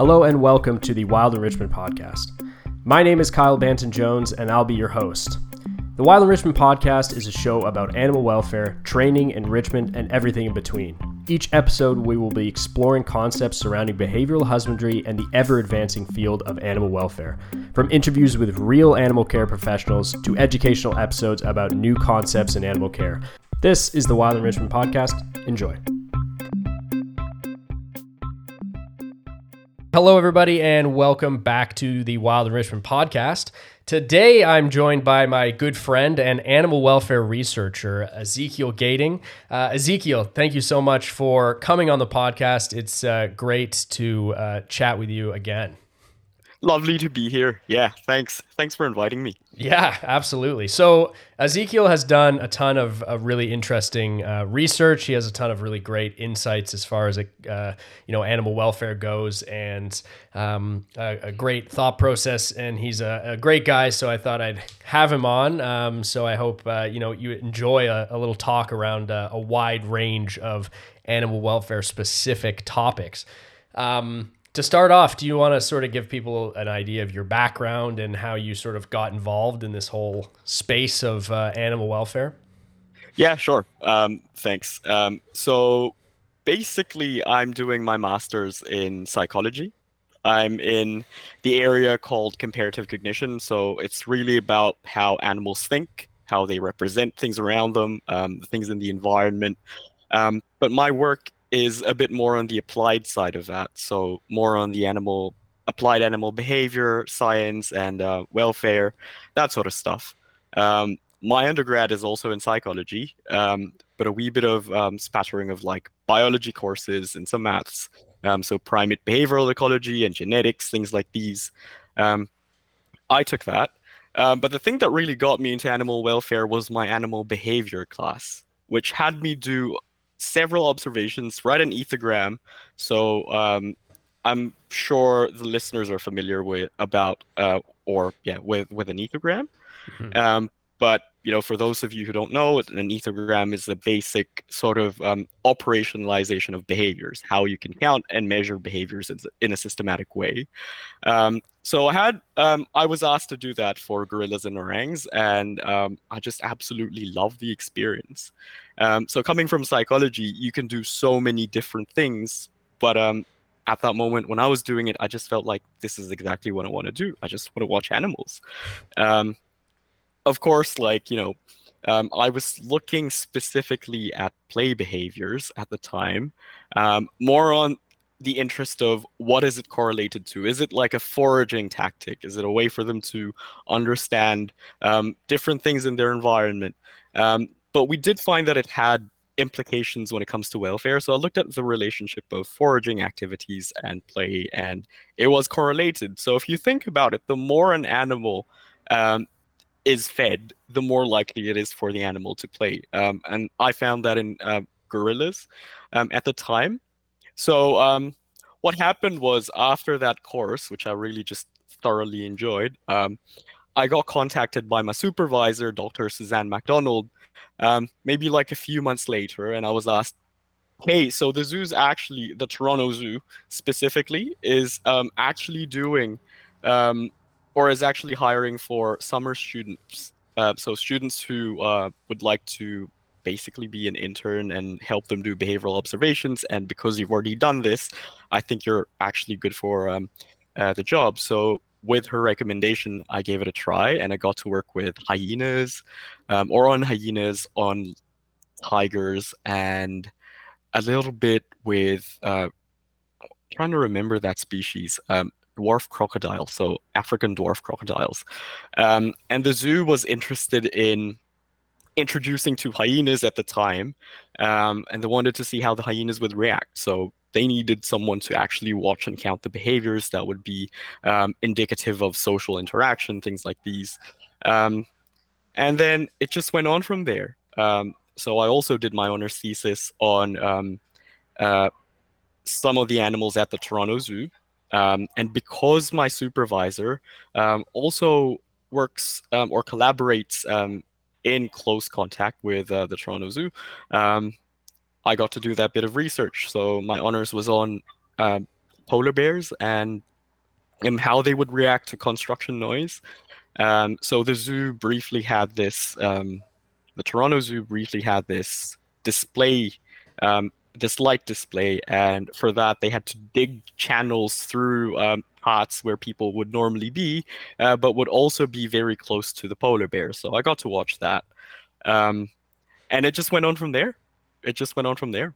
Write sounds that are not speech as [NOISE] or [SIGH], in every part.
Hello and welcome to the Wild Enrichment Podcast. My name is Kyle Banton Jones and I'll be your host. The Wild Enrichment Podcast is a show about animal welfare, training, enrichment, and everything in between. Each episode, we will be exploring concepts surrounding behavioral husbandry and the ever advancing field of animal welfare. From interviews with real animal care professionals to educational episodes about new concepts in animal care. This is the Wild Enrichment Podcast. Enjoy. Hello, everybody, and welcome back to the Wild Enrichment Podcast. Today, I'm joined by my good friend and animal welfare researcher, Ezekiel Gading. Uh, Ezekiel, thank you so much for coming on the podcast. It's uh, great to uh, chat with you again. Lovely to be here. Yeah, thanks. Thanks for inviting me. Yeah, absolutely. So Ezekiel has done a ton of, of really interesting uh, research. He has a ton of really great insights as far as uh, you know animal welfare goes, and um, a, a, great thought process. And he's a, a, great guy. So I thought I'd have him on. Um, so I hope uh, you know you enjoy a, a little talk around uh, a wide range of animal welfare specific topics. Um, to start off, do you want to sort of give people an idea of your background and how you sort of got involved in this whole space of uh, animal welfare? Yeah, sure. Um, thanks. Um, so basically, I'm doing my master's in psychology. I'm in the area called comparative cognition. So it's really about how animals think, how they represent things around them, um, things in the environment. Um, but my work is a bit more on the applied side of that. So more on the animal applied animal behavior science and uh, welfare, that sort of stuff. Um, my undergrad is also in psychology, um, but a wee bit of um, spattering of like biology courses and some maths. Um, so primate behavioral ecology and genetics, things like these. Um, I took that. Um, but the thing that really got me into animal welfare was my animal behavior class, which had me do several observations, write an ethogram. So um, I'm sure the listeners are familiar with about uh, or yeah with with an ethogram. Mm-hmm. Um, but you know, for those of you who don't know, an ethogram is a basic sort of um, operationalization of behaviors, how you can count and measure behaviors in, in a systematic way. Um, so I had um, I was asked to do that for gorillas and orangs, and um, I just absolutely love the experience. Um, so coming from psychology, you can do so many different things, but um, at that moment when I was doing it, I just felt like this is exactly what I want to do. I just want to watch animals. Um, of course, like you know, um, I was looking specifically at play behaviors at the time, um, more on the interest of what is it correlated to? Is it like a foraging tactic? Is it a way for them to understand um, different things in their environment? Um, but we did find that it had implications when it comes to welfare. So I looked at the relationship of foraging activities and play, and it was correlated. So if you think about it, the more an animal um, is fed, the more likely it is for the animal to play. Um, and I found that in uh, gorillas um, at the time. So um, what happened was after that course, which I really just thoroughly enjoyed, um, I got contacted by my supervisor, Dr. Suzanne MacDonald, um, maybe like a few months later, and I was asked, "Hey, so the zoo's actually the Toronto Zoo specifically is um, actually doing, um, or is actually hiring for summer students, uh, so students who uh, would like to basically be an intern and help them do behavioral observations. And because you've already done this, I think you're actually good for um, uh, the job. So with her recommendation, I gave it a try and I got to work with hyenas um, or on hyenas, on tigers, and a little bit with uh, trying to remember that species. Um, dwarf crocodile, so African dwarf crocodiles. Um, and the zoo was interested in introducing to hyenas at the time, um, and they wanted to see how the hyenas would react. So they needed someone to actually watch and count the behaviors that would be um, indicative of social interaction, things like these. Um, and then it just went on from there. Um, so I also did my honors thesis on um, uh, some of the animals at the Toronto Zoo. Um, and because my supervisor also works or collaborates in close contact with uh, the Toronto Zoo, um, I got to do that bit of research. So my honors was on um, polar bears and and how they would react to construction noise. Um, so the zoo briefly had this, um, the Toronto Zoo briefly had this display, um, this light display, and for that they had to dig channels through um, parts where people would normally be, uh, but would also be very close to the polar bear. So I got to watch that, um, and it just went on from there. It just went on from there.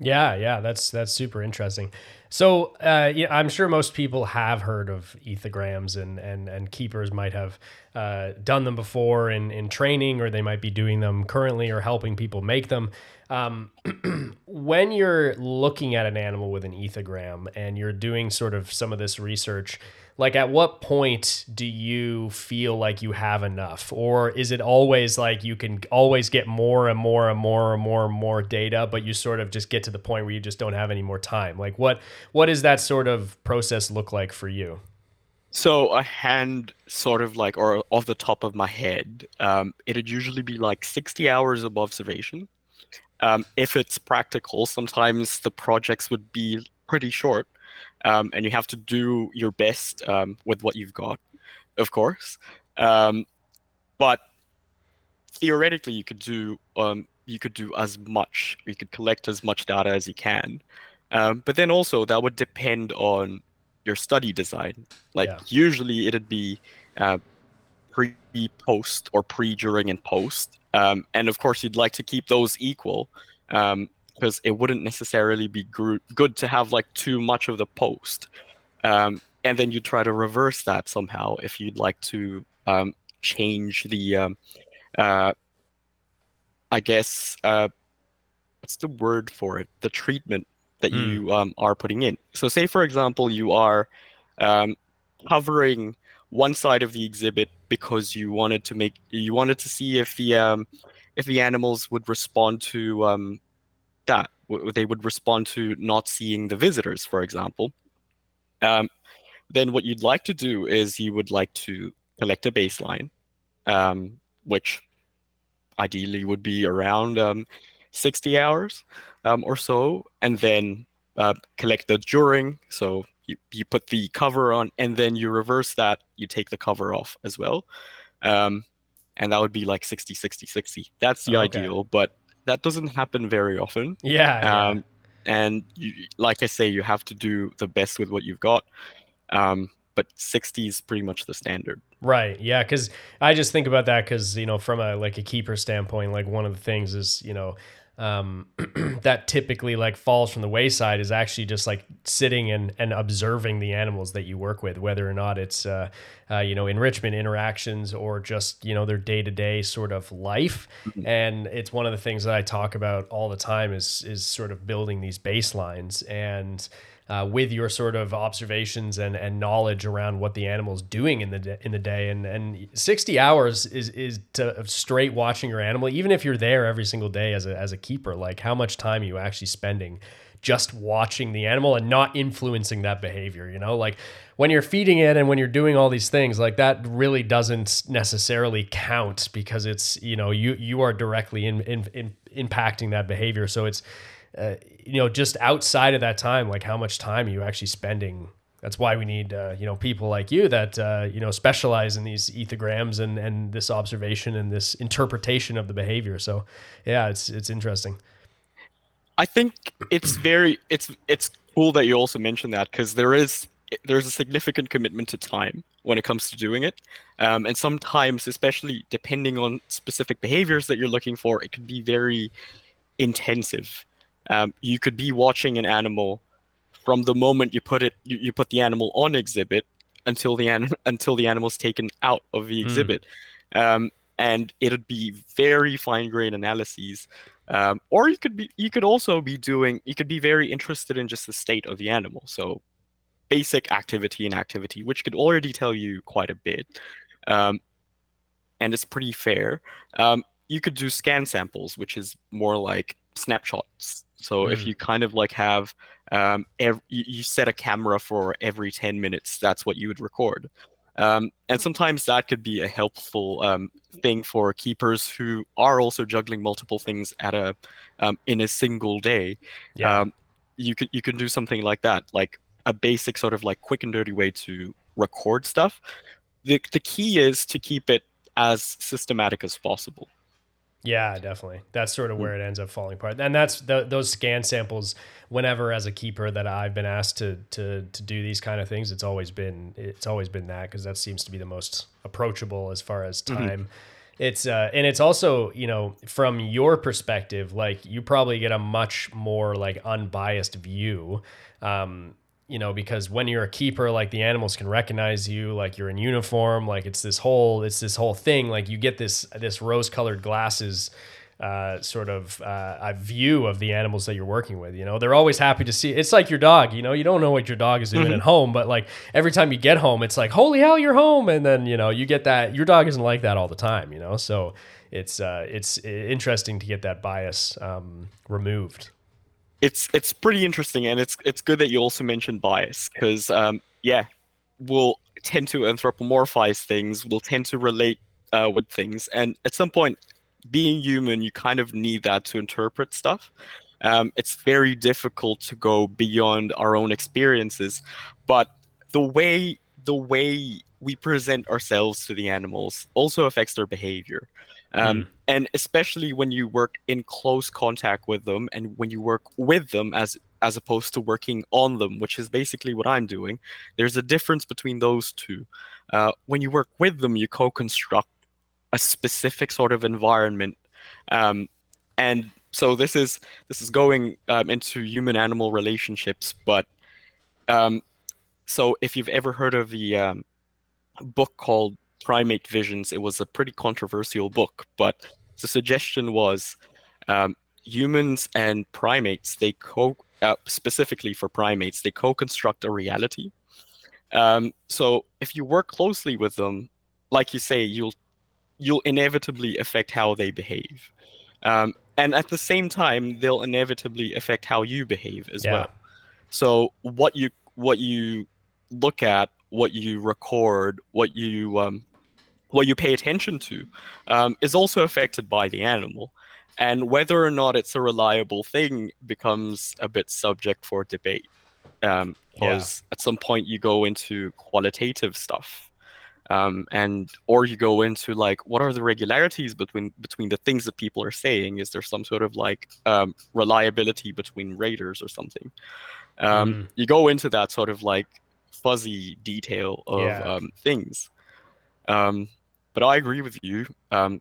Yeah, yeah, that's that's super interesting. So, uh, yeah, I'm sure most people have heard of ethograms, and and and keepers might have uh, done them before in in training, or they might be doing them currently, or helping people make them. Um, [CLEARS THROAT] when you're looking at an animal with an ethogram and you're doing sort of some of this research, like at what point do you feel like you have enough? Or is it always like you can always get more and more and more and more and more data but you sort of just get to the point where you just don't have any more time? Like what what does that sort of process look like for you? So a hand sort of like or off the top of my head um, it'd usually be like 60 hours of observation um, if it's practical sometimes the projects would be pretty short um, and you have to do your best um, with what you've got, of course. Um, but theoretically, you could do um, you could do as much, you could collect as much data as you can. Um, but then also that would depend on your study design. Like yeah. usually it'd be uh, pre, post, or pre, during, and post. Um, and of course, you'd like to keep those equal. Um, because it wouldn't necessarily be good to have like too much of the post. Um, and then you try to reverse that somehow if you'd like to um, change the, um, uh, I guess, uh, what's the word for it? The treatment that mm. you um, are putting in. So, say for example, you are um, covering one side of the exhibit because you wanted to make you wanted to see if the um, if the animals would respond to um, that. They would respond to not seeing the visitors, for example. Um, then what you'd like to do is you would like to collect a baseline, um, which ideally would be around um, 60 hours um, or so, and then uh, collect the during. So you, you put the cover on, and then you reverse that, you take the cover off as well. Um, and that would be like 60, 60, 60. That's the okay. ideal, but that doesn't happen very often. Yeah. Um, and you, like I say, you have to do the best with what you've got. Um, but 60 is pretty much the standard. Right. Yeah. Cause I just think about that because, you know, from a like a keeper standpoint, like one of the things is, you know, um, [CLEARS THROAT] that typically like falls from the wayside is actually just like sitting and, and observing the animals that you work with, whether or not it's, uh, uh, you know, enrichment interactions or just, you know, their day to day sort of life. Mm-hmm. And it's one of the things that I talk about all the time is, is sort of building these baselines and, uh, with your sort of observations and, and knowledge around what the animal's doing in the in the day. And and 60 hours is is to straight watching your animal even if you're there every single day as a as a keeper like how much time are you actually spending just watching the animal and not influencing that behavior you know? Like when you're feeding it and when you're doing all these things like that really doesn't necessarily count because it's you know you you are directly in, in, in impacting that behavior. So it's uh, you know, just outside of that time, like how much time are you actually spending? That's why we need, uh, you know, people like you that, uh, you know, specialize in these ethograms and, and this observation and this interpretation of the behavior. So yeah, it's, it's interesting. I think it's very, it's, it's cool that you also mentioned that because there is, there's a significant commitment to time when it comes to doing it. Um, and sometimes, especially depending on specific behaviors that you're looking for, it can be very intensive. Um, you could be watching an animal from the moment you put it you, you put the animal on exhibit until the an- [LAUGHS] until the animal's taken out of the hmm. exhibit. Mm. Um, and it'd be very fine grained analyses. Um, or you could be you could also be doing you could be very interested in just the state of the animal. So basic activity and activity, which could already tell you quite a bit. Um, and it's pretty fair. Um, you could do scan samples, which is more like snapshots so mm. if you kind of like have um, you set a camera for every 10 minutes, that's what you would record. Um, and sometimes that could be a helpful um, thing for keepers who are also juggling multiple things at a um, in a single day. Yeah. Um, you can you can do something like that. Like a basic sort of like quick and dirty way to record stuff. The the key is to keep it as systematic as possible. Yeah, definitely. That's sort of where it ends up falling apart. And that's the, those scan samples. Whenever, as a keeper, that I've been asked to to to do these kind of things, it's always been it's always been that because that seems to be the most approachable as far as time. Mm-hmm. It's uh, and it's also you know from your perspective, like you probably get a much more like unbiased view. Um, you know because when you're a keeper like the animals can recognize you like you're in uniform like it's this whole it's this whole thing like you get this this rose colored glasses uh, sort of uh, a view of the animals that you're working with. You know, they're always happy to see. It's like your dog. You know, you don't know what your dog is doing mm-hmm. at home, but like every time you get home, it's like, holy hell, you're home, and then you know you get that. Your dog isn't like that all the time. You know, so it's uh, it's interesting to get that bias um, removed it's it's pretty interesting, and it's it's good that you also mentioned bias because um, yeah, we'll tend to anthropomorphize things, we'll tend to relate uh, with things, and at some point, being human, you kind of need that to interpret stuff. Um, it's very difficult to go beyond our own experiences, but the way the way we present ourselves to the animals also affects their behavior. Um, mm. And especially when you work in close contact with them and when you work with them as as opposed to working on them, which is basically what I'm doing, there's a difference between those two. Uh, when you work with them, you co-construct a specific sort of environment, um, and so this is this is going um, into human-animal relationships. But um, so if you've ever heard of the um, book called primate visions, it was a pretty controversial book, but the suggestion was um, humans and primates, they co uh, specifically for primates, they co-construct a reality. Um, so if you work closely with them, like you say, you'll you'll inevitably affect how they behave. Um, and at the same time, they'll inevitably affect how you behave as yeah. well. So what you what you look at, what you record, what you um, what you pay attention to um, is also affected by the animal. And whether or not it's a reliable thing becomes a bit subject for debate. Um, because yeah. at some point you go into qualitative stuff. Um, and or you go into like what are the regularities between between the things that people are saying is there some sort of like um, reliability between raters or something um, mm. you go into that sort of like fuzzy detail of yeah. um, things um, but I agree with you. Um,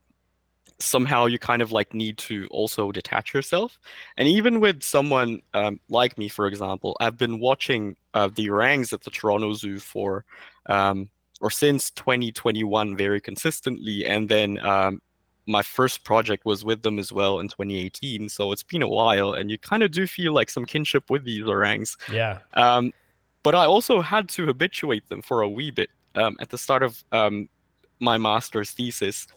somehow you kind of like need to also detach yourself. And even with someone um, like me, for example, I've been watching uh, the orangs at the Toronto Zoo for um, or since 2021 very consistently, and then um, my first project was with them as well in 2018. So it's been a while, and you kind of do feel like some kinship with these orangs. Yeah. Um, but I also had to habituate them for a wee bit. Um, at the start of um, my master's thesis,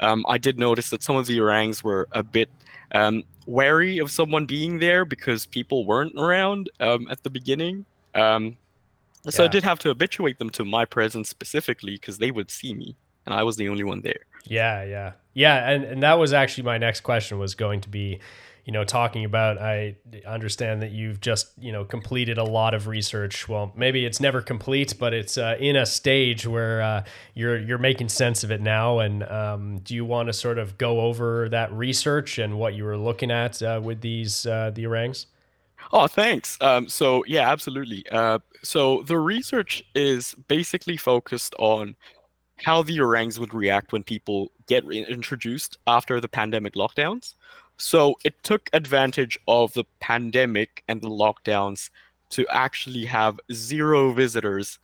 um, I did notice that some of the orangs were a bit um, wary of someone being there because people weren't around um, at the beginning. Um, so yeah. I did have to habituate them to my presence specifically because they would see me and I was the only one there. Yeah, yeah, yeah, and and that was actually my next question was going to be you know, talking about, I understand that you've just, you know, completed a lot of research. Well, maybe it's never complete, but it's uh, in a stage where uh, you're you're making sense of it now. And um, do you want to sort of go over that research and what you were looking at uh, with these uh, the orangs? Oh, thanks. Um, so yeah, absolutely. Uh, so the research is basically focused on how the orangs would react when people get introduced after the pandemic lockdowns. So it took advantage of the pandemic and the lockdowns to actually have zero visitors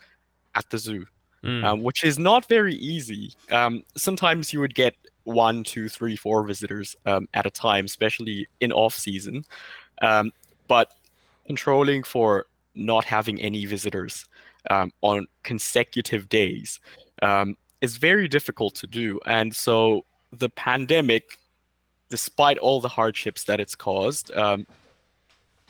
at the zoo, mm. um, which is not very easy. Um, sometimes you would get one, two, three, four visitors um, at a time, especially in off season. Um, but controlling for not having any visitors um, on consecutive days um, is very difficult to do. And so the pandemic despite all the hardships that it's caused, um,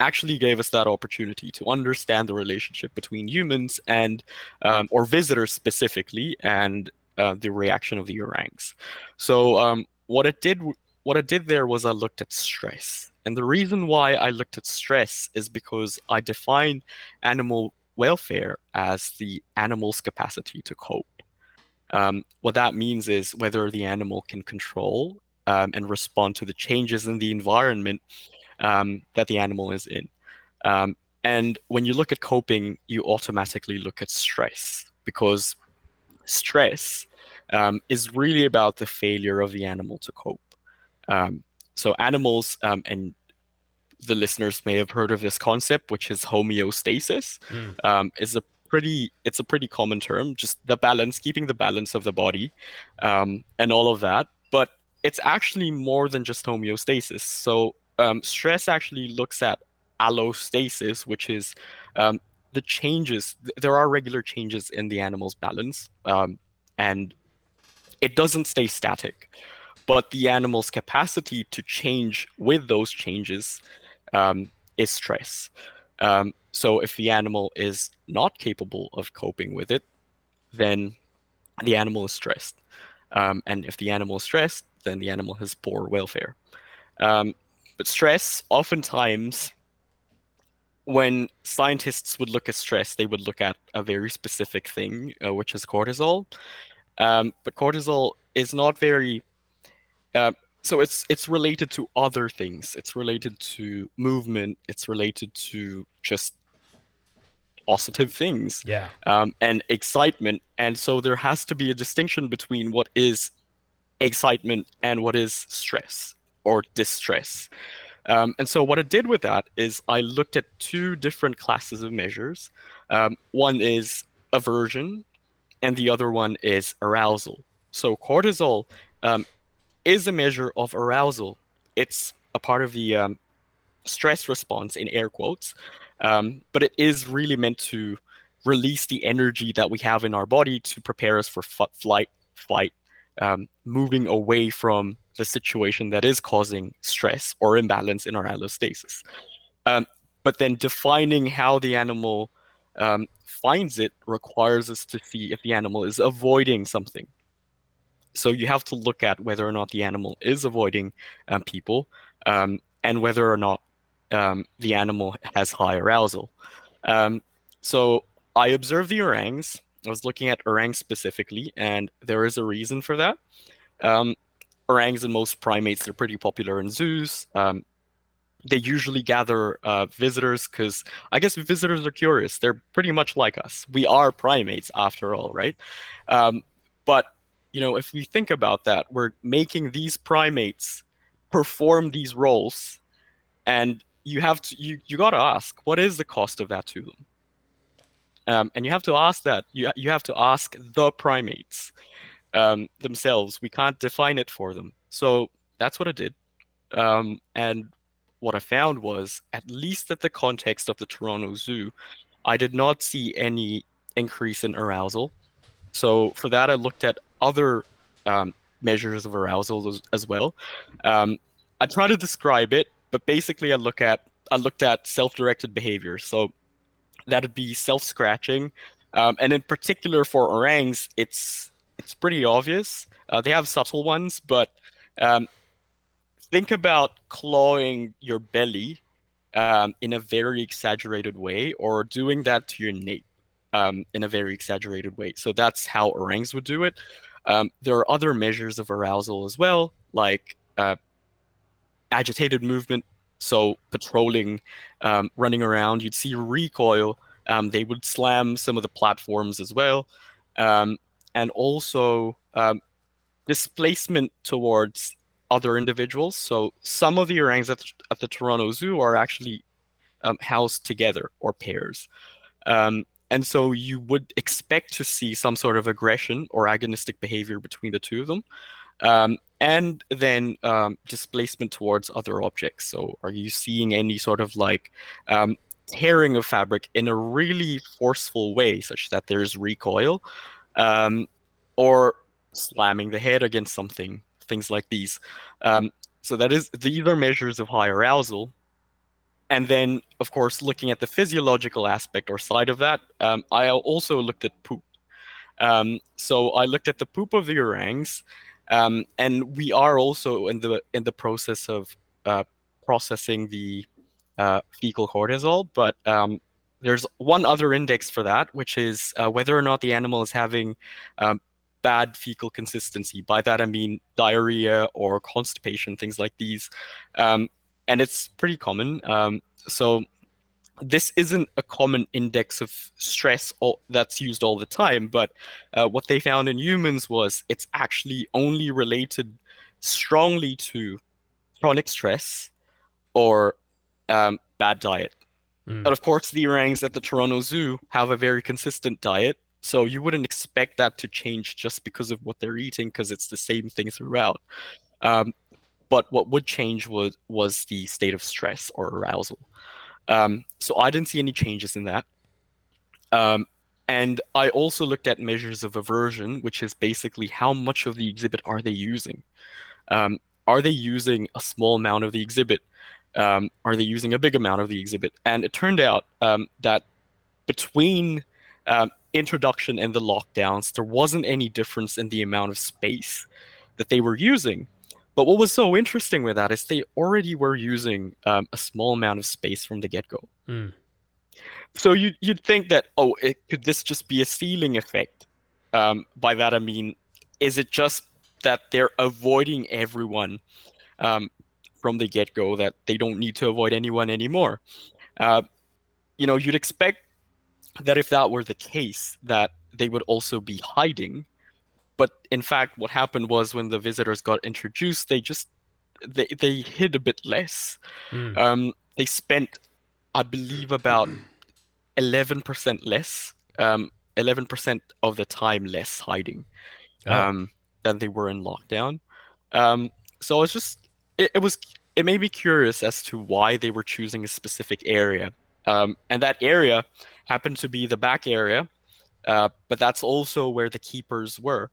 actually gave us that opportunity to understand the relationship between humans and um, or visitors specifically and uh, the reaction of the orangs. So um, what it did what it did there was I looked at stress. And the reason why I looked at stress is because I define animal welfare as the animal's capacity to cope. Um, what that means is whether the animal can control um, and respond to the changes in the environment um, that the animal is in. Um, and when you look at coping, you automatically look at stress because stress um, is really about the failure of the animal to cope. Um, so animals, and the listeners may have heard of this concept, which is homeostasis, mm. is a pretty it's a pretty common term just the balance keeping the balance of the body um, and all of that but it's actually more than just homeostasis so um, stress actually looks at allostasis which is um, the changes there are regular changes in the animal's balance um, and it doesn't stay static but the animal's capacity to change with those changes um, is stress um, so if the animal is not capable of coping with it, then the animal is stressed. Um, and if the animal is stressed, then the animal has poor welfare. Um, but stress, oftentimes, when scientists would look at stress, they would look at a very specific thing, uh, which is cortisol. Um, but cortisol is not very. Uh, so it's it's related to other things. It's related to movement. It's related to just positive things yeah um, and excitement and so there has to be a distinction between what is excitement and what is stress or distress. Um, and so what i did with that is i looked at two different classes of measures. Um, one is aversion and the other one is arousal. So cortisol um, is a measure of arousal. It's a part of the um, stress response in air quotes um, but it is really meant to release the energy that we have in our body to prepare us for f- flight, fight, um, moving away from the situation that is causing stress or imbalance in our allostasis. Um, but then defining how the animal um, finds it requires us to see if the animal is avoiding something. So you have to look at whether or not the animal is avoiding um, people um, and whether or not um, the animal has high arousal. Um, so I observed the orangs. I was looking at orangs specifically, and there is a reason for that. Um, orangs and most primates are pretty popular in zoos. Um, they usually gather uh, visitors because I guess visitors are curious. They're pretty much like us. We are primates after all, right? Um, but you know, if we think about that, we're making these primates perform these roles, and you have to you you got to ask what is the cost of that to them um, and you have to ask that you, you have to ask the primates um, themselves. We can't define it for them. So that's what i did. Um, and what i found was at least at the context of the toronto zoo i did not see any increase in arousal. So for that i looked at other um, measures of arousal as, as well. Um, i try to describe it but basically, I look at I looked at self-directed behavior. So that'd be self-scratching, um, and in particular for orangs, it's it's pretty obvious. Uh, they have subtle ones, but um, think about clawing your belly um, in a very exaggerated way, or doing that to your nape um, in a very exaggerated way. So that's how orangs would do it. Um, there are other measures of arousal as well, like uh, agitated movement. So patrolling, um, running around, you'd see recoil. Um, they would slam some of the platforms as well, um, and also um, displacement towards other individuals. So some of the orangs at, at the Toronto Zoo are actually um, housed together or pairs. Um, and so you would expect to see some sort of aggression or agonistic behavior between the two of them. And then um, displacement towards other objects. So are you seeing any sort of like um, tearing of fabric in a really forceful way, such that there's recoil, um, or slamming the head against something, things like these. Um, so that is these are measures of high arousal. And then, of course, looking at the physiological aspect or side of that, um, I also looked at poop. Um, so I looked at the poop of the orangs, um, and we are also in the in the process of uh, processing the uh, fecal cortisol, but um, there's one other index for that, which is uh, whether or not the animal is having um, bad fecal consistency. By that I mean diarrhea or constipation, things like these. Um, and it's pretty common. Um, so this isn't a common index of stress or, that's used all the time, but uh, what they found in humans was it's actually only related strongly to chronic stress or um, bad diet. Mm. But of course, the orangs at the Toronto Zoo have a very consistent diet, so you wouldn't expect that to change just because of what they're eating, because it's the same thing throughout. Um, but what would change was was the state of stress or arousal. Um, so I didn't see any changes in that. Um, and I also looked at measures of aversion, which is basically how much of the exhibit are they using. Um, are they using a small amount of the exhibit? Um, are they using a big amount of the exhibit? And it turned out um, that between um, introduction and the lockdowns, there wasn't any difference in the amount of space that they were using. But what was so interesting with that is they already were using um, a small amount of space from the get-go. Mm. So you, you'd think that, oh, it, could this just be a ceiling effect? Um, by that I mean, is it just that they're avoiding everyone um, from the get-go, that they don't need to avoid anyone anymore? Uh, you know, you'd expect that if that were the case, that they would also be hiding but in fact, what happened was when the visitors got introduced, they just they they hid a bit less. Mm. Um, they spent, I believe, about [CLEARS THROAT] eleven percent less, um, eleven percent of the time less hiding, oh. um, than they were in lockdown. Um, so it's just it, it was it made me curious as to why they were choosing a specific area, um, and that area happened to be the back area, uh, but that's also where the keepers were.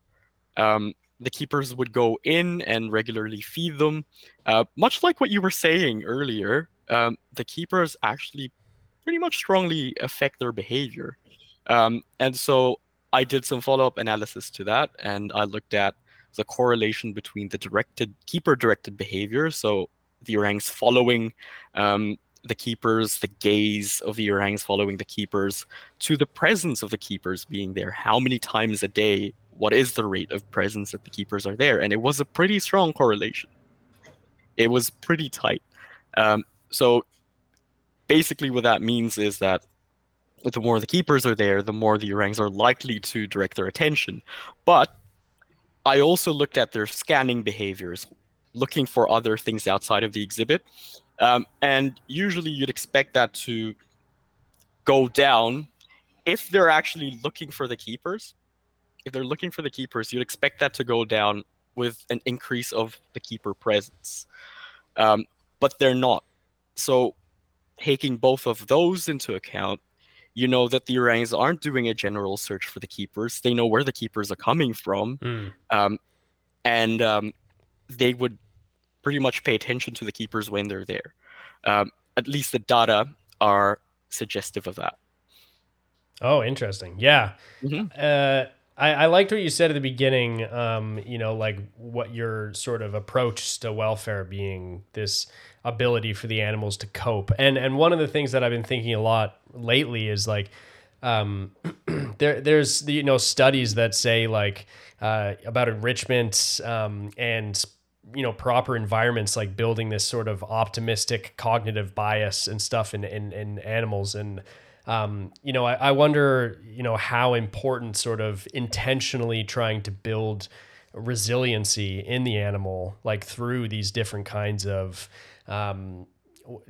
Um, the keepers would go in and regularly feed them. Uh, much like what you were saying earlier, um, the keepers actually pretty much strongly affect their behavior. Um, and so I did some follow up analysis to that, and I looked at the correlation between the directed keeper directed behavior, so the orangs following um, the keepers, the gaze of the orangs following the keepers, to the presence of the keepers being there. How many times a day what is the rate of presence that the keepers are there? And it was a pretty strong correlation. It was pretty tight. Um, so basically, what that means is that the more the keepers are there, the more the orangs are likely to direct their attention. But I also looked at their scanning behaviors, looking for other things outside of the exhibit. Um, and usually you'd expect that to go down if they're actually looking for the keepers if they're looking for the keepers, you'd expect that to go down with an increase of the keeper presence. Um, but they're not. So, taking both of those into account, you know that the orangs aren't doing a general search for the keepers. They know where the keepers are coming from. Mm. Um, and um, they would pretty much pay attention to the keepers when they're there. Um, at least the data are suggestive of that. Oh, interesting. Yeah. Mm-hmm. Uh, I, I liked what you said at the beginning. Um, you know, like what your sort of approach to welfare being this ability for the animals to cope. And and one of the things that I've been thinking a lot lately is like, um, [CLEARS THROAT] there there's you know studies that say like uh, about enrichment um, and you know proper environments like building this sort of optimistic cognitive bias and stuff in in, in animals and um, you know, I, I wonder, you know, how important sort of intentionally trying to build resiliency in the animal, like through these different kinds of um,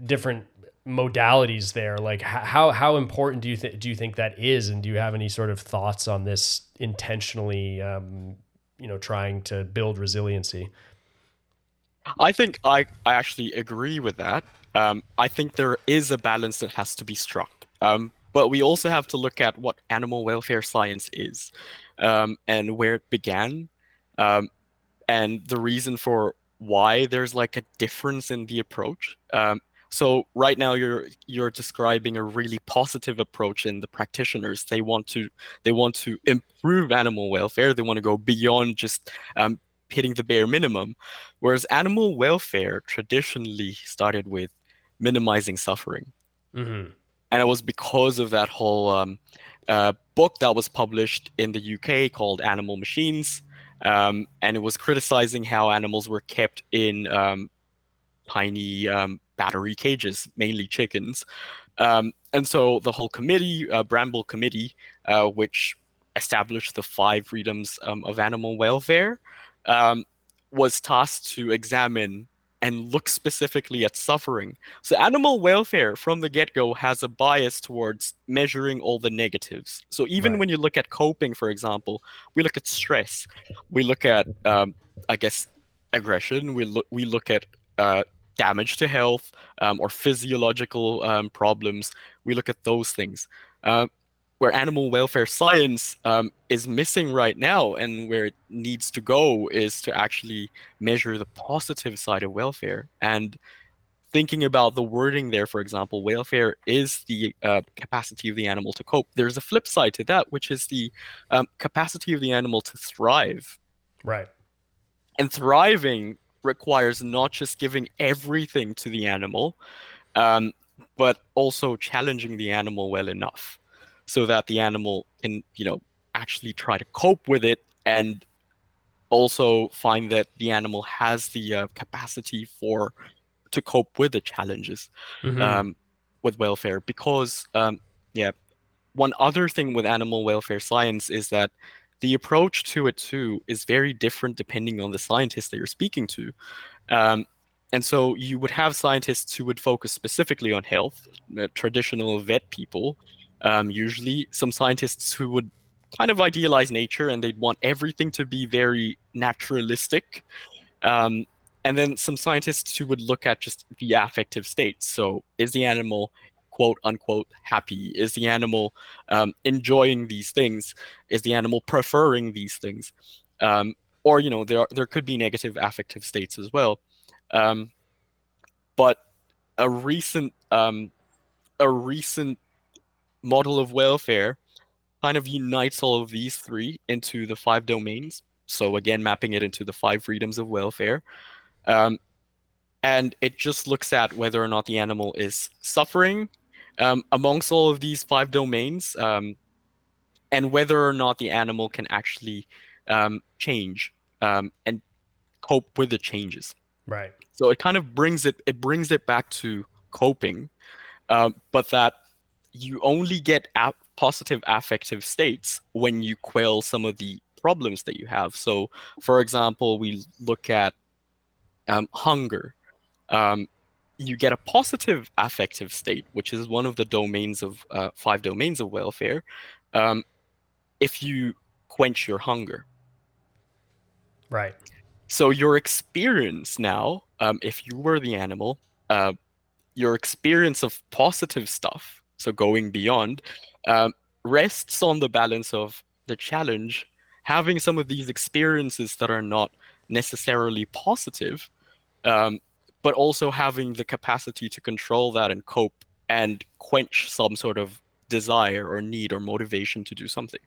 different modalities there. Like how how important do you think do you think that is? And do you have any sort of thoughts on this intentionally um, you know trying to build resiliency? I think i i actually agree with that. Um, i think there is a balance that has to be struck um, but we also have to look at what animal welfare science is um, and where it began um, and the reason for why there's like a difference in the approach. Um, so right now you're you're describing a really positive approach in the practitioners. They want to they want to improve animal welfare. They want to go beyond just um, hitting the bare minimum. Whereas animal welfare traditionally started with minimizing suffering. Mm-hmm. And it was because of that whole um, uh, book that was published in the UK called Animal Machines, um, and it was criticizing how animals were kept in um, tiny um, battery cages, mainly chickens. Um, and so the whole committee, uh, Brambell Committee, uh, which established the five freedoms um, of animal welfare, was tasked to examine and look specifically at suffering. So animal welfare from the get-go has a bias towards measuring all the negatives. So even right. when you look at coping, for example, we look at stress, we look at, um, I guess, aggression, we look we look at uh, damage to health um, or physiological um, problems. We look at those things. Uh, where animal welfare science um, is missing right now and where it needs to go is to actually measure the positive side of welfare. And thinking about the wording there for example welfare is the uh, capacity of the animal to cope. There's a flip side to that which is the um, capacity of the animal to thrive. Right. And thriving requires not just giving everything to the animal um, but also challenging the animal well enough so that the animal can, you know, actually try to cope with it and also find that the animal has the uh, capacity for to cope with the challenges mm-hmm. um, with welfare because um, yeah one other thing with animal welfare science is that the approach to it too is very different depending on the scientist that you're speaking to um, and so you would have scientists who would focus specifically on health uh, traditional vet people um, usually some scientists who would kind of idealize nature and they'd want everything to be very naturalistic. Um, and then some scientists who would look at just the affective states. So, is the animal quote unquote happy? Is the animal um, enjoying these things? Is the animal preferring these things? Um, or you know, there are, there could be negative affective states as well. Um, but a recent um, a recent model of welfare kind of unites all of these three into the five domains. So again, mapping it into the five freedoms of welfare. Um, and it just looks at whether or not the animal is suffering um, amongst all of these five domains um, and whether or not the animal can actually um, change um, and cope with the changes. Right. So it kind of brings it it brings it back to coping, um, but that you only get ap- positive affective states when you quell some of the problems that you have. So, for example, we look at um, hunger. Um, you get a positive affective state, which is one of the domains of uh, five domains of welfare, um, if you quench your hunger. Right. So your experience now, um, if you were the animal, uh, your experience of positive stuff so going beyond, um, rests on the balance of the challenge, having some of these experiences that are not necessarily positive, um, but also having the capacity to control that and cope and quench some sort of desire or need or motivation to do something.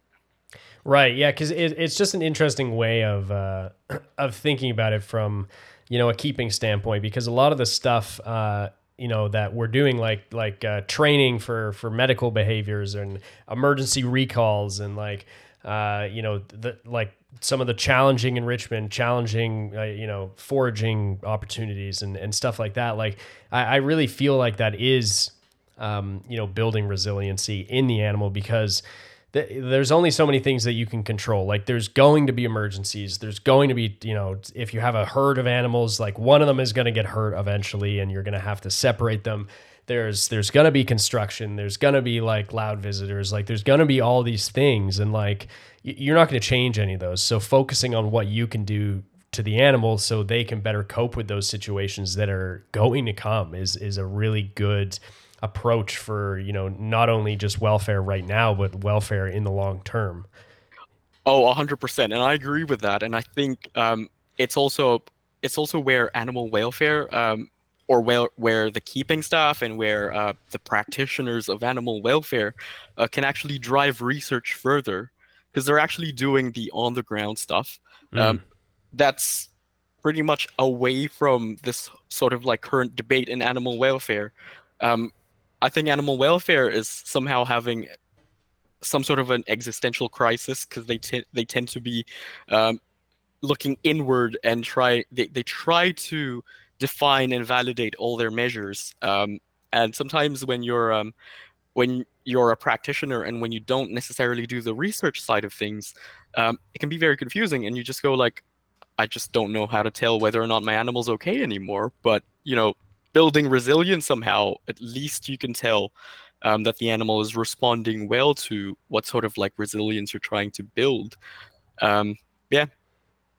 Right. Yeah. Because it, it's just an interesting way of uh, [CLEARS THROAT] of thinking about it from you know a keeping standpoint. Because a lot of the stuff uh, you know that we're doing like like uh, training for for medical behaviors and emergency recalls and like uh, you know the like some of the challenging enrichment challenging uh, you know foraging opportunities and and stuff like that. Like I, I really feel like that is um, you know building resiliency in the animal because there's only so many things that you can control. Like there's going to be emergencies. There's going to be, you know, if you have a herd of animals, like one of them is going to get hurt eventually and you're going to have to separate them. There's there's going to be construction. There's going to be like loud visitors. Like there's going to be all these things and like you're not going to change any of those. So focusing on what you can do to the animal so they can better cope with those situations that are going to come is is a really good approach for you know not only just welfare right now but welfare in the long term. Oh 100% and i agree with that. And i think um, it's also it's also where animal welfare um, or where, where the keeping staff and where uh, the practitioners of animal welfare uh, can actually drive research further because they're actually doing the on the ground stuff. Mm. um, that's pretty much away from this sort of like current debate in animal welfare. Um, I think animal welfare is somehow having some sort of an existential crisis because they t- they tend to be um, looking inward and try they, they try to define and validate all their measures. Um, and sometimes when you're um, when you're a practitioner and when you don't necessarily do the research side of things, um, it can be very confusing, and you just go like, I just don't know how to tell whether or not my animal's okay anymore. But you know, building resilience somehow, at least you can tell um, that the animal is responding well to what sort of like resilience you're trying to build. Um, yeah.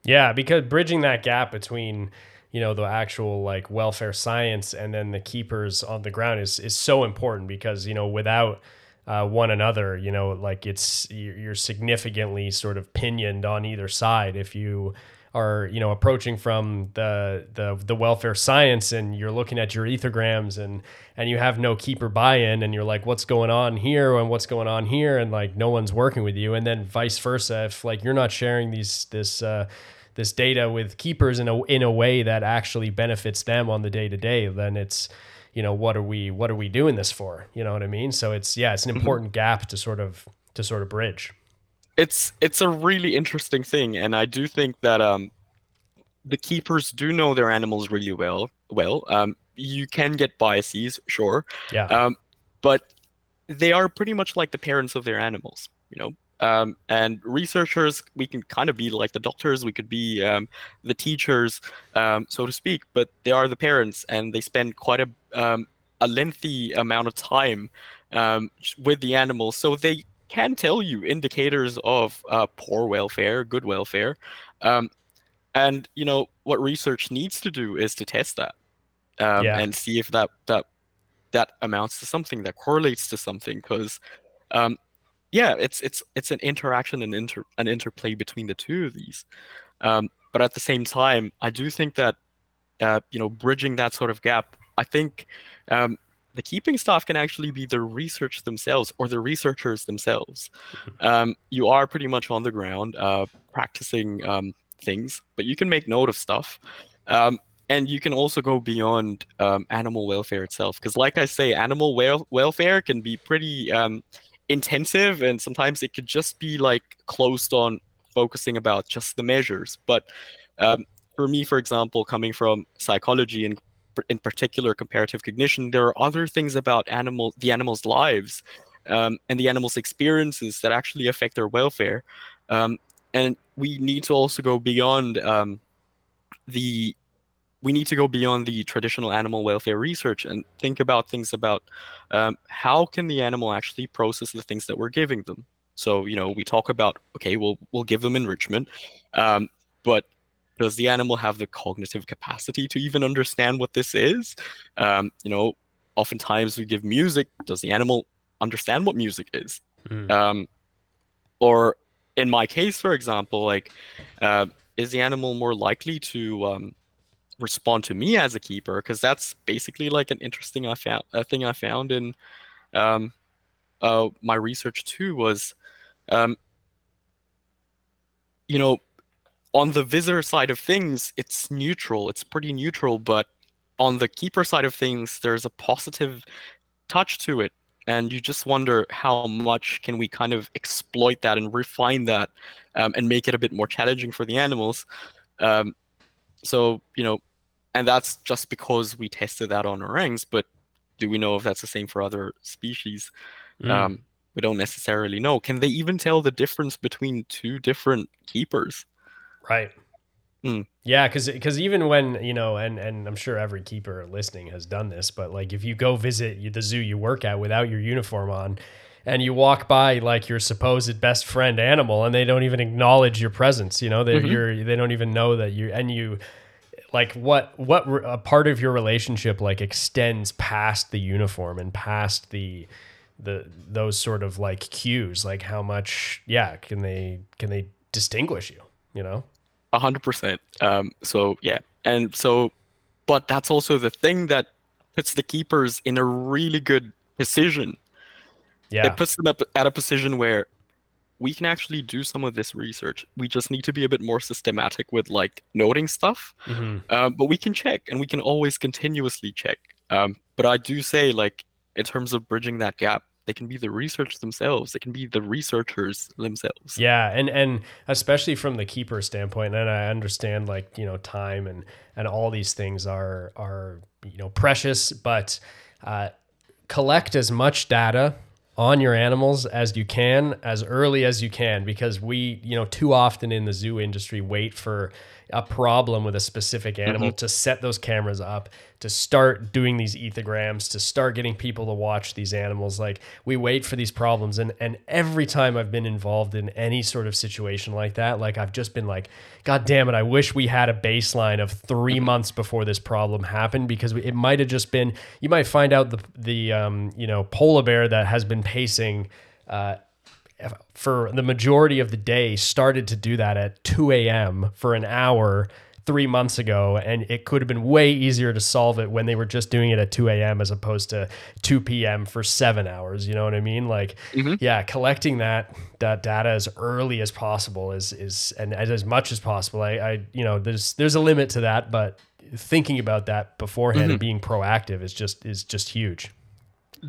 Yeah, because bridging that gap between you know the actual like welfare science and then the keepers on the ground is is so important because you know without uh, one another you know like it's you're significantly sort of pinioned on either side if you are you know approaching from the the the welfare science and you're looking at your ethograms and and you have no keeper buy-in and you're like what's going on here and what's going on here? And like no one's working with you. And then vice versa if like you're not sharing these this uh, this data with keepers in a in a way that actually benefits them on the day to day then it's you know what are we what are we doing this for? You know what i mean? So it's yeah it's an mm-hmm. important gap to sort of to sort of bridge it's it's a really interesting thing, and I do think that um, the keepers do know their animals really well. Well, um, you can get biases, sure. Yeah. Um, but they are pretty much like the parents of their animals, you know. Um, and researchers, we can kind of be like the doctors, we could be um, the teachers, um, so to speak. But they are the parents, and they spend quite a um, a lengthy amount of time um, with the animals, so they can tell you indicators of uh, poor welfare, good welfare. Um, and you know what research needs to do is to test that um, yeah. and see if that that that amounts to something that correlates to something because um, yeah it's it's it's an interaction and inter an interplay between the two of these um, but at the same time i do think that uh, you know bridging that sort of gap i think um, the keeping staff can actually be the research themselves or the researchers themselves. Mm-hmm. Um, you are pretty much on the ground uh, practicing um, things, but you can make note of stuff. Um, and you can also go beyond um, animal welfare itself. Because, like I say, animal wel- welfare can be pretty um, intensive, and sometimes it could just be like closed on focusing about just the measures. But um, for me, for example, coming from psychology and in particular comparative cognition, there are other things about animal the animals' lives um, and the animals' experiences that actually affect their welfare. Um, and we need to also go beyond um, the we need to go beyond the traditional animal welfare research and think about things about um, how can the animal actually process the things that we're giving them so you know we talk about okay we'll we'll give them enrichment um, but does the animal have the cognitive capacity to even understand what this is? Um, you know oftentimes we give music. Does the animal understand what music is? Mm. um, or in my case for example like uh, is the animal more likely to um, respond to me as a keeper? Because that's basically like an interesting i found a thing i found in um, uh, my research too was um, you know on the visitor side of things, it's neutral. It's pretty neutral, but on the keeper side of things, there's a positive touch to it. And you just wonder how much can we kind of exploit that and refine that um, and make it a bit more challenging for the animals. Um, so, you know, and that's just because we tested that on orangs, but do we know if that's the same for other species? Mm. Um, we don't necessarily know. Can they even tell the difference between two different keepers? Right. Mm. Yeah, because because even when you know, and and I'm sure every keeper listening has done this, but like if you go visit the zoo you work at without your uniform on, and you walk by like your supposed best friend animal, and they don't even acknowledge your presence, you know, they mm-hmm. you're they don't even know that you and you like what what a part of your relationship like extends past the uniform and past the the those sort of like cues like how much yeah can they can they distinguish you you know hundred percent. Um, so yeah, and so, but that's also the thing that puts the keepers in a really good position. Yeah, it puts them up at a position where we can actually do some of this research. We just need to be a bit more systematic with like noting stuff. Mm-hmm. Um, but we can check, and we can always continuously check. Um, but I do say like in terms of bridging that gap they can be the research themselves they can be the researchers themselves. Yeah and and especially from the keeper standpoint and i understand like you know time and and all these things are are you know precious but uh, collect as much data on your animals as you can as early as you can because we you know too often in the zoo industry wait for a problem with a specific animal mm-hmm. to set those cameras up to start doing these ethograms to start getting people to watch these animals like we wait for these problems and and every time I've been involved in any sort of situation like that like I've just been like god damn it I wish we had a baseline of 3 mm-hmm. months before this problem happened because it might have just been you might find out the the um, you know polar bear that has been pacing uh, for the majority of the day started to do that at 2 a.m. for an hour three months ago, and it could have been way easier to solve it when they were just doing it at 2 a.m. as opposed to 2 p.m. for seven hours. You know what I mean? Like, mm-hmm. yeah, collecting that that data as early as possible is is and as as much as possible. I, I you know there's there's a limit to that, but thinking about that beforehand mm-hmm. and being proactive is just is just huge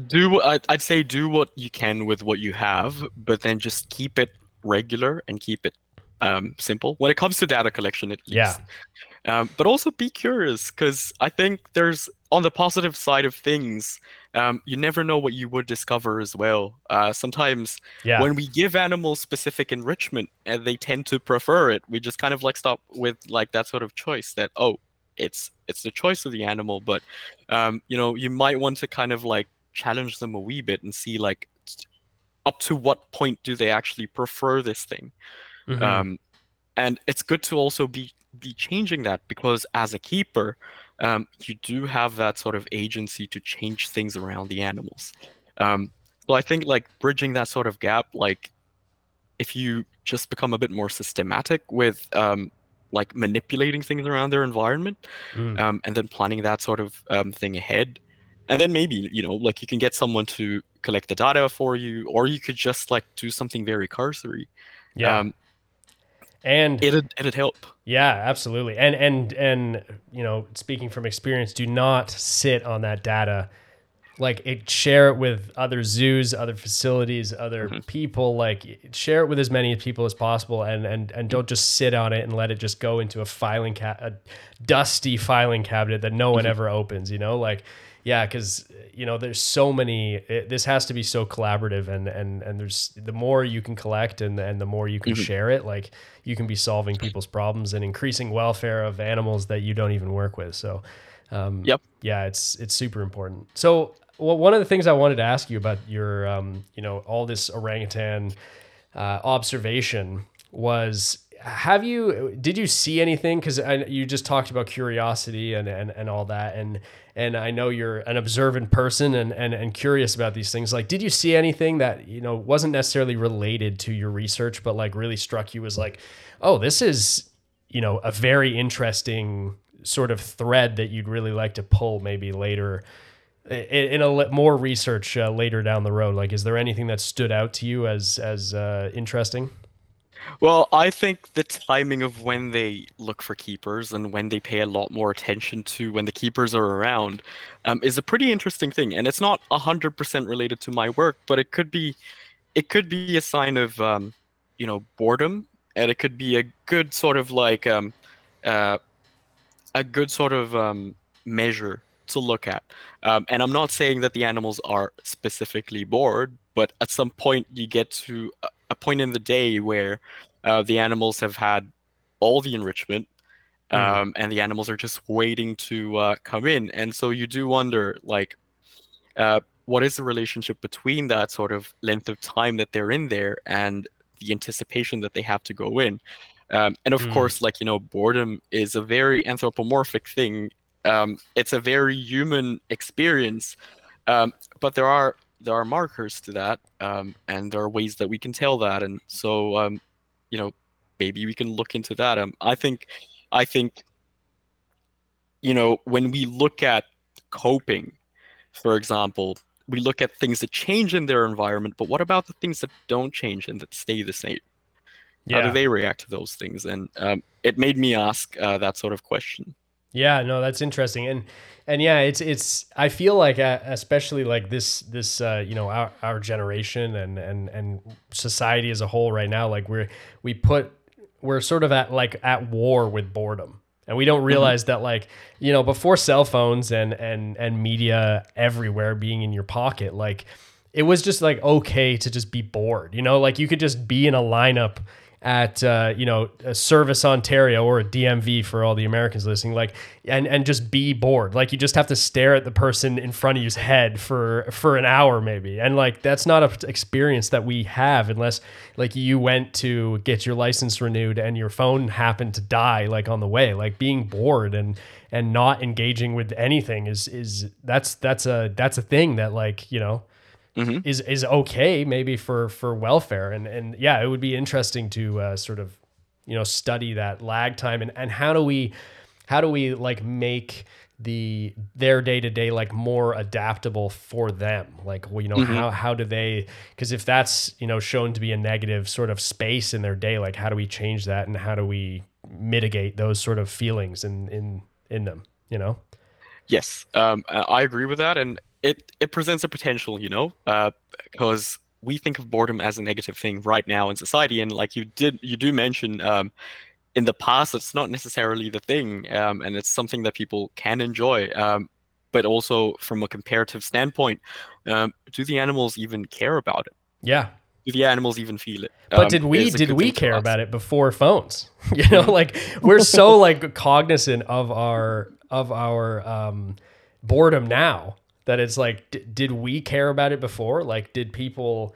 do I'd say do what you can with what you have, but then just keep it regular and keep it um, simple when it comes to data collection. At least. Yeah. Um, but also be curious because I think there's on the positive side of things, um, you never know what you would discover as well. Uh, sometimes yeah. when we give animals specific enrichment and they tend to prefer it, we just kind of like stop with like that sort of choice that oh, it's it's the choice of the animal, but um, you know you might want to kind of like challenge them a wee bit and see like up to what point do they actually prefer this thing mm-hmm. um, and it's good to also be be changing that because as a keeper um, you do have that sort of agency to change things around the animals um, so i think like bridging that sort of gap like if you just become a bit more systematic with um, like manipulating things around their environment mm. um, and then planning that sort of um, thing ahead and then maybe you know like you can get someone to collect the data for you or you could just like do something very cursory. Yeah. Um, and it'd it'd help. Yeah absolutely. And and and you know speaking from experience do not sit on that data. Like it, share it with other zoos other facilities other mm-hmm. people like share it with as many people as possible and and and don't just sit on it and let it just go into a filing cat a dusty filing cabinet that no one mm-hmm. ever opens you know? Like yeah, because you know there's so many. It, this has to be so collaborative, and and and there's the more you can collect, and and the more you can mm-hmm. share it, like you can be solving people's problems and increasing welfare of animals that you don't even work with. So, um, yep, yeah, it's it's super important. So, well, one of the things I wanted to ask you about your, um, you know, all this orangutan uh, observation was have you did you see anything? Because you just talked about curiosity and, and and all that and and i know you're an observant person and, and and curious about these things. Like did you see anything that you know wasn't necessarily related to your research but like really struck you as like oh this is you know a very interesting sort of thread that you'd really like to pull maybe later in, a more research uh, later down the road? Like is there anything that stood out to you as as uh, interesting well, I think the timing of when they look for keepers and when they pay a lot more attention to when the keepers are around um, is a pretty interesting thing. And it's not hundred percent related to my work, but it could be, it could be a sign of, um, you know, boredom, and it could be a good sort of like um, uh, a good sort of um, measure to look at. Um, and I'm not saying that the animals are specifically bored, but at some point you get to a point in the day where uh, the animals have had all the enrichment hmm. um, mm. and the animals are just waiting to uh, come in and so you do wonder like uh, what is the relationship between that sort of length of time that they're in there and the anticipation that they have to go in um, and of mm. course like you know boredom is a very anthropomorphic thing um, it's a very human experience um, but there are there are markers to that, um, and there are ways that we can tell that. And so, um, you know, maybe we can look into that. Um, I think, I think, you know, when we look at coping, for example, we look at things that change in their environment, but what about the things that don't change and that stay the same? Yeah. How do they react to those things? And um, it made me ask uh, that sort of question. Yeah, no, that's interesting, and and yeah, it's it's. I feel like uh, especially like this this uh, you know our, our generation and and and society as a whole right now, like we're we put we're sort of at like at war with boredom and we don't mm-hmm. realize mm-hmm. that like you know before cell phones and and and media everywhere being in your pocket like it was just like okay to just be bored you know like you could just be in a lineup at uh, you know Service Ontario or a DMV for all the Americans listening, like and and just be bored. Like you just have to stare at the person in front of you's head for for an hour maybe, and like that's not an experience that we have unless like you went to get your license renewed and your phone happened to die like on the way. Like being bored and and not engaging with anything is is that's that's a that's a thing that like you know mm-hmm. is is okay maybe for for welfare. And and yeah it would be interesting to uh, sort of you know study that lag time and and how do we how do we like make the their day to day like more adaptable for them? Like well, you know mm-hmm. how how do they because if that's you know shown to be a negative sort of space in their day like how do we change that and how do we mitigate those sort of feelings in in in them you know? Yes. Um i agree with that. And it it presents a potential, you know, because uh, we think of boredom as a negative thing right now in society, and like you did, you do mention. Um, in the past, it's not necessarily the thing, um, and it's something that people can enjoy. Um, but also, from a comparative standpoint, um, do the animals even care about it? Yeah, do the animals even feel it? But um, did we did we care about it before phones? [LAUGHS] you know, like we're so like cognizant of our of our um, boredom now that it's like d- did we care about it before like did people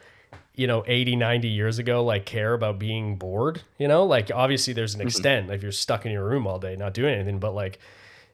you know 80 90 years ago like care about being bored you know like obviously there's an mm-hmm. extent mm-hmm. if you're stuck in your room all day not doing anything but like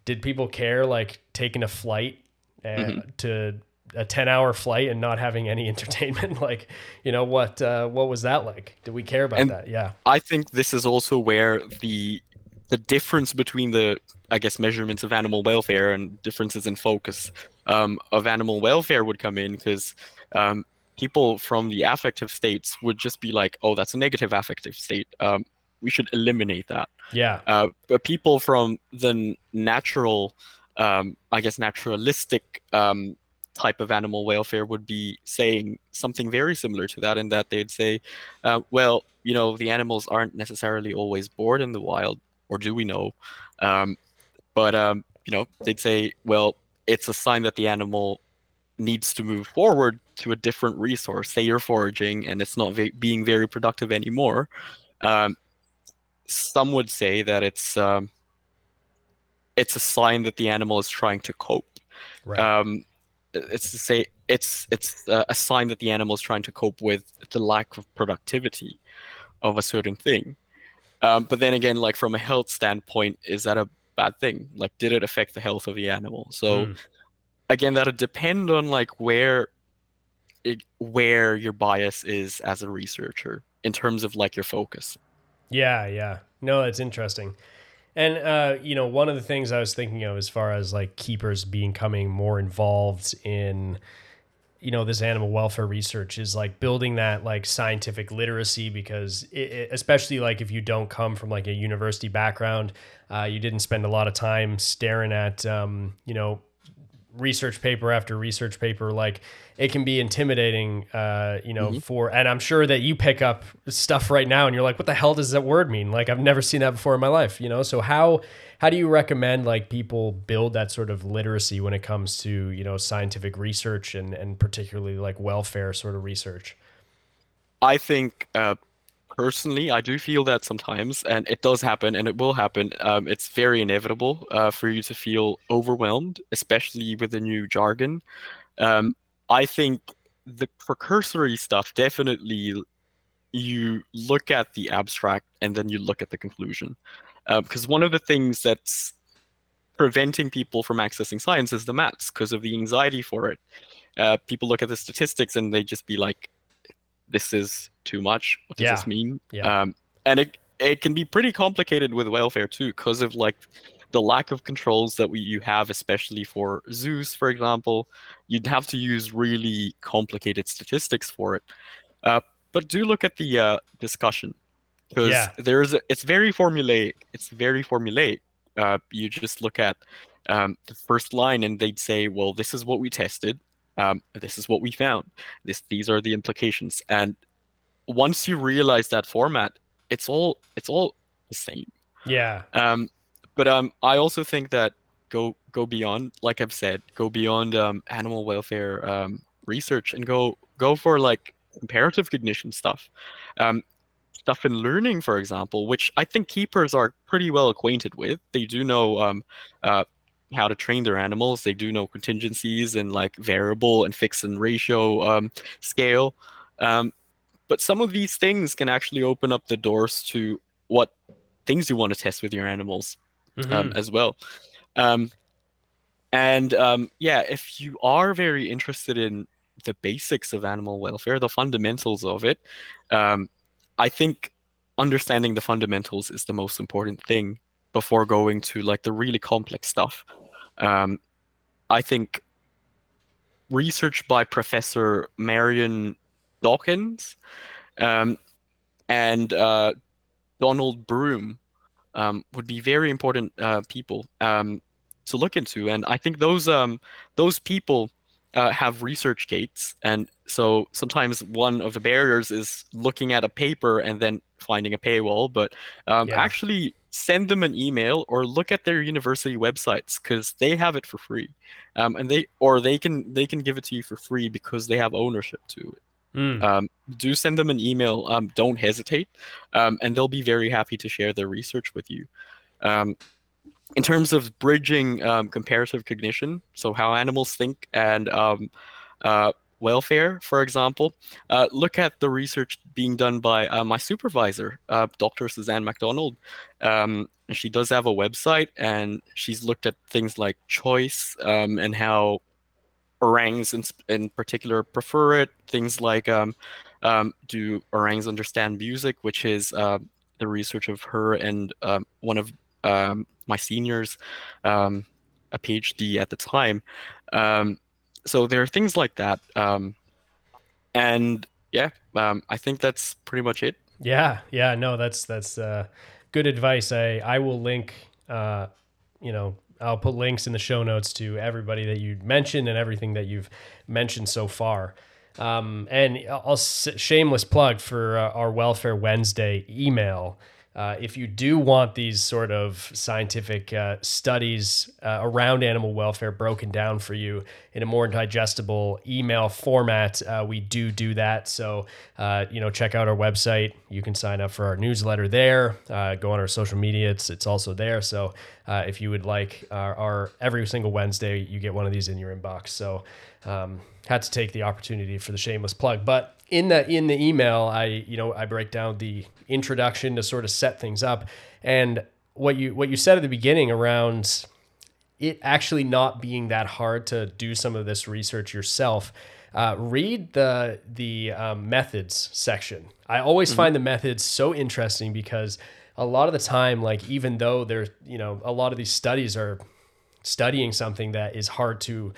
did people care like taking a flight and mm-hmm. to a 10 hour flight and not having any [LAUGHS] entertainment like you know what uh, what was that like did we care about and that yeah i think this is also where the the difference between the i guess measurements of animal welfare and differences in focus um, of animal welfare would come in because um, people from the affective states would just be like, oh, that's a negative affective state. Um, we should eliminate that. Yeah. Uh, but people from the natural, um, I guess, naturalistic um, type of animal welfare would be saying something very similar to that, in that they'd say, uh, well, you know, the animals aren't necessarily always bored in the wild, or do we know? Um, but um, you know, they'd say, well, it's a sign that the animal needs to move forward to a different resource. Say you're foraging and it's not ve- being very productive anymore. Um, some would say that it's um, it's a sign that the animal is trying to cope. Right. Um, it's to say it's it's a sign that the animal is trying to cope with the lack of productivity of a certain thing. Um, but then again, like from a health standpoint, is that a bad thing? Like, did it affect the health of the animal? So, mm. again, that'll depend on like where it, where your bias is as a researcher in terms of like your focus. Yeah, yeah. No, it's interesting. And uh, you know, one of the things I was thinking of as far as like keepers becoming more involved in you know this animal welfare research is like building that like scientific literacy because it, it, especially like if you don't come from like a university background uh, you didn't spend a lot of time staring at um, you know research paper after research paper like it can be intimidating uh, you know mm-hmm. for and i'm sure that you pick up stuff right now and you're like what the hell does that word mean? Like i've never seen that before in my life you know? So how how do you recommend like people build that sort of literacy when it comes to you know scientific research and and particularly like welfare sort of research? I think uh, personally i do feel that sometimes and it does happen and it will happen um, it's very inevitable uh, for you to feel overwhelmed especially with the new jargon um, i think the precursory stuff definitely you look at the abstract and then you look at the conclusion because um, one of the things that's preventing people from accessing science is the maths because of the anxiety for it. Uh, people look at the statistics and they just be like, "This is too much. What does yeah. this mean?" Yeah. Um, and it it can be pretty complicated with welfare too because of like the lack of controls that we you have, especially for zoos, for example. You'd have to use really complicated statistics for it. Uh, but do look at the uh, discussion because yeah. there's a, it's very formulaic. It's very formulaic. uh, you just look at um, the first line and they'd say, well, this is what we tested. Um, this is what we found. This, these are the implications. And once you realize that format, it's all, it's all the same. Yeah. Um, but um, I also think that go go beyond, like I've said, go beyond um, animal welfare um, research and go go for like comparative cognition stuff. Um, stuff in learning, for example, which I think keepers are pretty well acquainted with. They do know um, uh, how to train their animals. They do know contingencies and like variable and fixed and ratio um, scale. Um, but some of these things can actually open up the doors to what things you want to test with your animals um, Mhm. as well. Um, and um, yeah, if you are very interested in the basics of animal welfare, the fundamentals of it, um, I think understanding the fundamentals is the most important thing before going to like the really complex stuff. Um, I think research by Professor Marian Dawkins um, and uh, Donald Broom um, would be very important uh, people um, to look into, and I think those um, those people uh, have research gates, and so sometimes one of the barriers is looking at a paper and then finding a paywall, but um, Yeah. actually send them an email or look at their university websites because they have it for free, um, and they or they can they can give it to you for free because they have ownership to it Mm. um, do send them an email. Um, don't hesitate, um, and they'll be very happy to share their research with you. Um, in terms of bridging um, comparative cognition, so how animals think and um, uh, welfare, for example, uh, look at the research being done by uh, my supervisor, uh, Dr. Suzanne MacDonald. Um, she does have a website, and she's looked at things like choice um, and how orangs in, in particular prefer it. Things like um, um, do orangs understand music, which is um the research of her and um, one of my seniors, a PhD at the time. So there are things like that. Um, and yeah, um, I think that's pretty much it. Yeah, yeah, no, that's that's uh, good advice. I I will link, uh, you know, I'll put links in the show notes to everybody that you mentioned and everything that you've mentioned so far. Um, and I'll shameless plug for uh, our Welfare Wednesday email. Uh, if you do want these sort of scientific uh, studies uh, around animal welfare broken down for you in a more digestible email format, uh, we do do that. So, uh, you know, check out our website. You can sign up for our newsletter there. Go on our social media; it's it's also there. So, if you would like our, our every single Wednesday, you get one of these in your inbox. So, um, had to take the opportunity for the shameless plug, but in the in the email, I you know I break down the introduction to sort of set things up, and what you what you said at the beginning around it actually not being that hard to do some of this research yourself. Uh, read the the um, methods section. I always find the methods so interesting because a lot of the time, like even though there's you know a lot of these studies are studying something that is hard to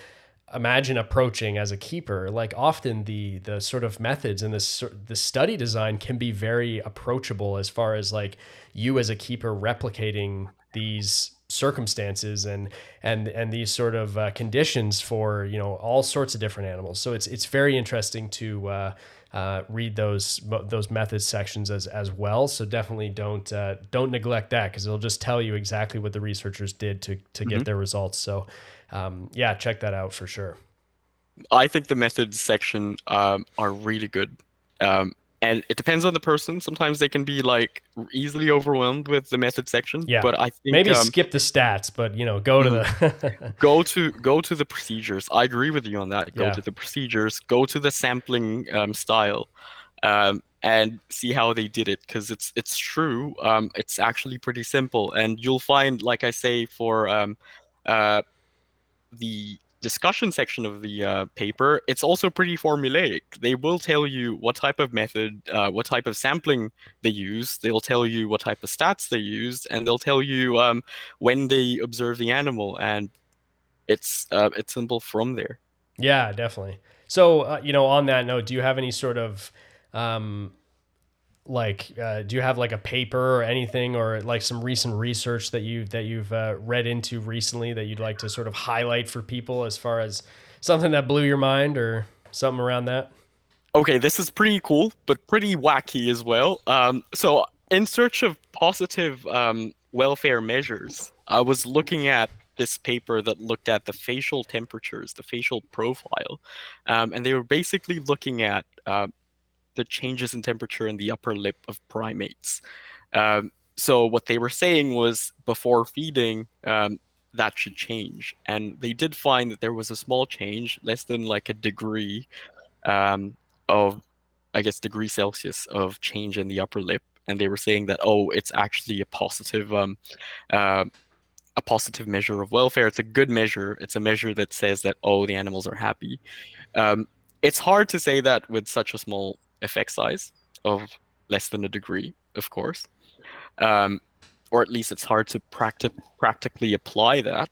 imagine approaching as a keeper like often the the sort of methods and this the study design can be very approachable as far as like you as a keeper replicating these circumstances and and and these sort of uh, conditions for you know all sorts of different animals so it's it's very interesting to uh, uh, read those those methods sections as as well. So definitely don't uh, don't neglect that because it'll just tell you exactly what the researchers did to to get their results. So um, yeah, check that out for sure. I think the methods section um, are really good. Um, and it depends on the person. Sometimes they can be like easily overwhelmed with the method section. Yeah. But I think Maybe um, skip the stats, but you know, go to the [LAUGHS] go to go to the procedures. I agree with you on that. Go Yeah. to the procedures. Go to the sampling um, style, um, and see how they did it. Because it's it's true. Um, it's actually pretty simple, and you'll find, like I say, for um, uh, the discussion section of the uh, paper, it's also pretty formulaic. They will tell you what type of method, uh, what type of sampling they use. They'll tell you what type of stats they used, and they'll tell you um, when they observe the animal, and it's uh, it's simple from there. Yeah, definitely. So, uh, you know, on that note, do you have any sort of um, like uh, do you have like a paper or anything or like some recent research that you that you've uh, read into recently that you'd like to sort of highlight for people as far as something that blew your mind or something around that? Okay, this is pretty cool, but pretty wacky as well. Um, so, in search of positive um, welfare measures, I was looking at this paper that looked at the facial temperatures, the facial profile, um, and they were basically looking at uh, the changes in temperature in the upper lip of primates. Um, so what they were saying was before feeding, um, that should change, and they did find that there was a small change, less than like a degree um, of, I guess, degree Celsius of change in the upper lip, and they were saying that oh, it's actually a positive. Um, uh, a positive measure of welfare. It's a good measure. It's a measure that says that oh, the animals are happy. Um, it's hard to say that with such a small effect size of less than a degree, of course, um, or at least it's hard to practi- practically apply that.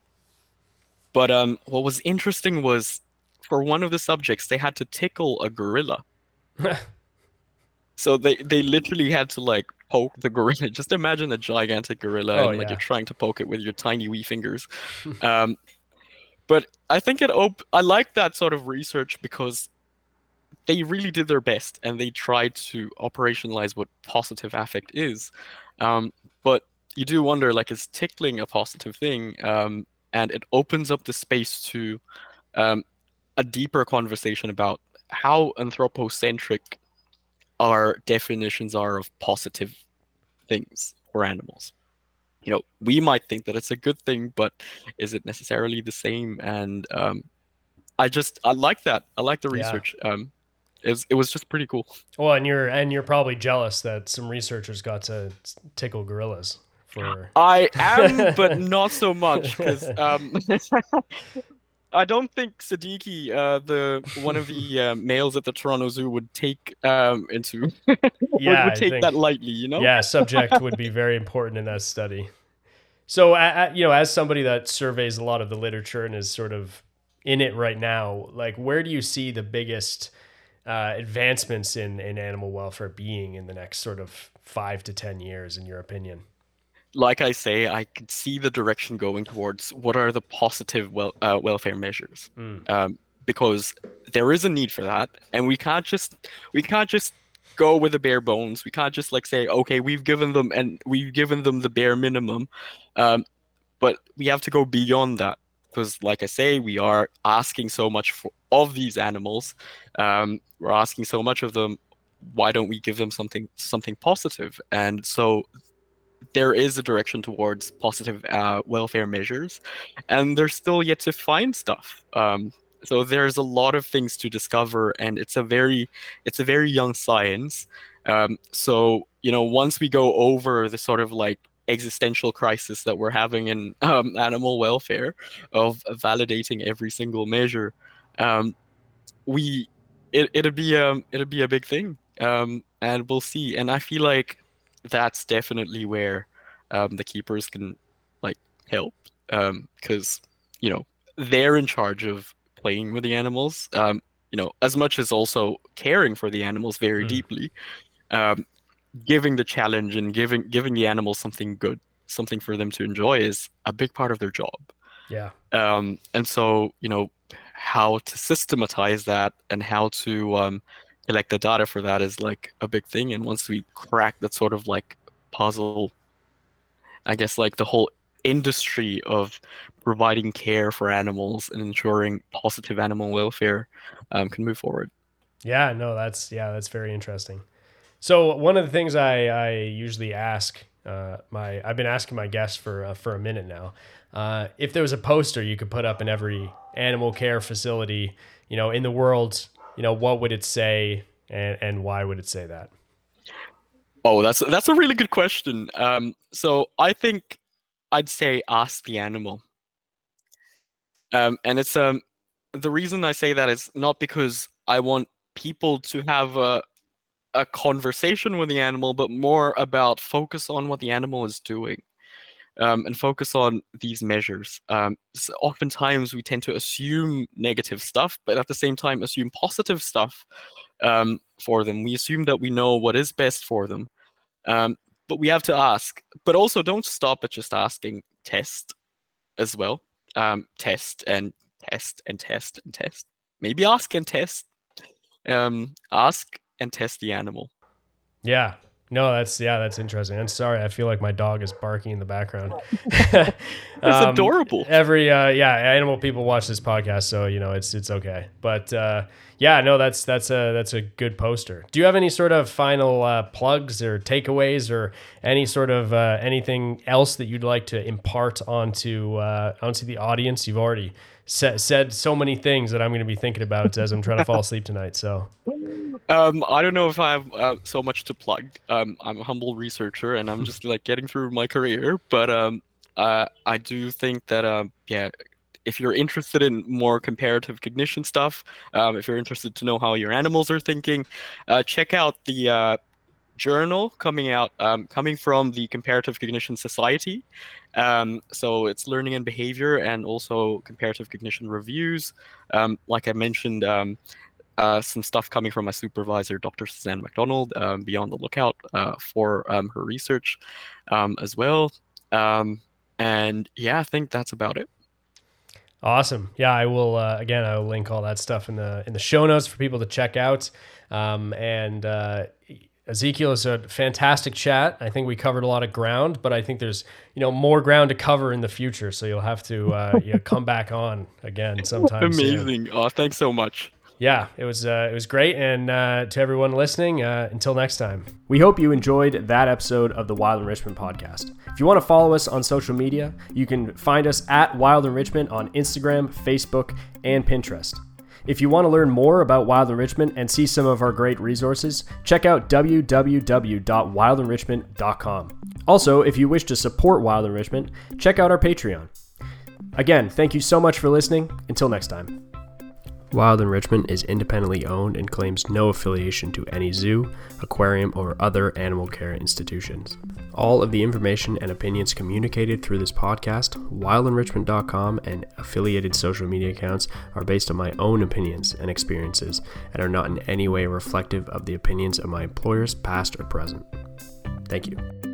But um, what was interesting was for one of the subjects, they had to tickle a gorilla. [LAUGHS] so they they literally had to like poke the gorilla. [LAUGHS] Just imagine a gigantic gorilla Oh, and like yeah. you're trying to poke it with your tiny wee fingers. [LAUGHS] um, but I think it op- I like that sort of research because they really did their best and they tried to operationalize what positive affect is. Um, but you do wonder, like, is tickling a positive thing? Um, and it opens up the space to um, a deeper conversation about how anthropocentric our definitions are of positive things or animals. You know, we might think that it's a good thing, but is it necessarily the same? And um, I just I like that. I like the Yeah. research. Um, it was it was just pretty cool. Well, and you're and you're probably jealous that some researchers got to tickle gorillas for. I am, [LAUGHS] but not so much because [LAUGHS] um, I don't think Sadiki, uh, the one of the uh, males at the Toronto Zoo, would take um, into [LAUGHS] Yeah, would, I would take think- that lightly. You know? Yeah, subject would be very important in that study. So, a- a- you know, as somebody that surveys a lot of the literature and is sort of in it right now, like where do you see the biggest uh, advancements in in animal welfare being in the next sort of five to ten years, in your opinion? like I say, I could see the direction going towards what are the positive wel- uh, welfare measures, Mm. um, because there is a need for that, and we can't just we can't just go with the bare bones. We can't just like say, okay, we've given them and we've given them the bare minimum, um, but we have to go beyond that because, like I say, we are asking so much for, of these animals. Um, we're asking so much of them. Why don't we give them something something positive? And so there is a direction towards positive uh, welfare measures, and they're still yet to find stuff. Um, so there's a lot of things to discover, and it's a very it's a very young science. Um, so you know, once we go over the sort of like existential crisis that we're having in [LAUGHS] um, animal welfare of validating every single measure, um, we it it'll be um it'll be a big thing, um, and we'll see. And I feel like that's definitely where um, the keepers can like help because you know they're in charge of playing with the animals um, you know as much as also caring for the animals very Mm. deeply um, giving the challenge and giving giving the animals something good something for them to enjoy is a big part of their job. Yeah, um, and so you know how to systematize that and how to um, collect the data for that is like a big thing. And once we crack that sort of like puzzle i guess like the whole industry of providing care for animals and ensuring positive animal welfare um, can move forward. Yeah, no, that's yeah, that's very interesting. So one of the things I I usually ask uh, my I've been asking my guests for uh, for a minute now. Uh, if there was a poster you could put up in every animal care facility, you know, in the world, you know, what would it say, and and why would it say that? Oh, that's that's a really good question. Um, so I think I'd say ask the animal. Um, and it's um the reason I say that is not because I want people to have a a conversation with the animal, but more about focus on what the animal is doing. Um, and focus on these measures. Um, s oftentimes, we tend to assume negative stuff, but at the same time, assume positive stuff um, for them. We assume that we know what is best for them. Um, but we have to ask. But also, don't stop at just asking. Test as well. Um, test and test and test and test. Maybe ask and test. Um, ask and test the animal. Yeah, no, that's yeah, that's interesting. I'm sorry, I feel like my dog is barking in the background. [LAUGHS] [LAUGHS] it's um, adorable. Every uh, yeah, animal people watch this podcast, so you know it's it's okay. But uh, yeah, no, that's that's a that's a good poster. Do you have any sort of final uh, plugs or takeaways or any sort of uh, anything else that you'd like to impart onto uh, onto the audience? You've already said said so many things that I'm going to be thinking about as I'm trying to fall asleep tonight. So. Um, I don't know if I have uh, so much to plug. Um, I'm a humble researcher, and I'm just like getting through my career. But um, uh, I do think that um, yeah, if you're interested in more comparative cognition stuff, um, if you're interested to know how your animals are thinking, uh, check out the uh, journal coming out, um, coming from the Comparative Cognition Society. Um, so it's learning and behavior, and also comparative cognition reviews. Um, like I mentioned, um, uh, some stuff coming from my supervisor, Dr. Suzanne MacDonald. Um, be on the lookout uh, for um, her research um, as well. Um, and yeah, I think that's about it. Awesome. Yeah, I will. Uh, again, I will link all that stuff in the in the show notes for people to check out. Um, and uh, Ezekiel is a fantastic chat. I think we covered a lot of ground, but I think there's you know more ground to cover in the future. So you'll have to uh, [LAUGHS] you know, come back on again sometime. Amazing. Soon. Oh, thanks so much yeah, it was uh, it was great, and uh, to everyone listening, uh, until next time. We hope you enjoyed that episode of the Wild Enrichment podcast. If you want to follow us on social media, you can find us at Wild Enrichment on Instagram, Facebook, and Pinterest. If you want to learn more about Wild Enrichment and see some of our great resources, check out www.wildenrichment.com. Also, if you wish to support Wild Enrichment, check out our Patreon. Again, thank you so much for listening. Until next time. Wild Enrichment is independently owned and claims no affiliation to any zoo, aquarium, or other animal care institutions. All of the information and opinions communicated through this podcast, wildenrichment.com, and affiliated social media accounts are based on my own opinions and experiences and are not in any way reflective of the opinions of my employers, past or present. Thank you.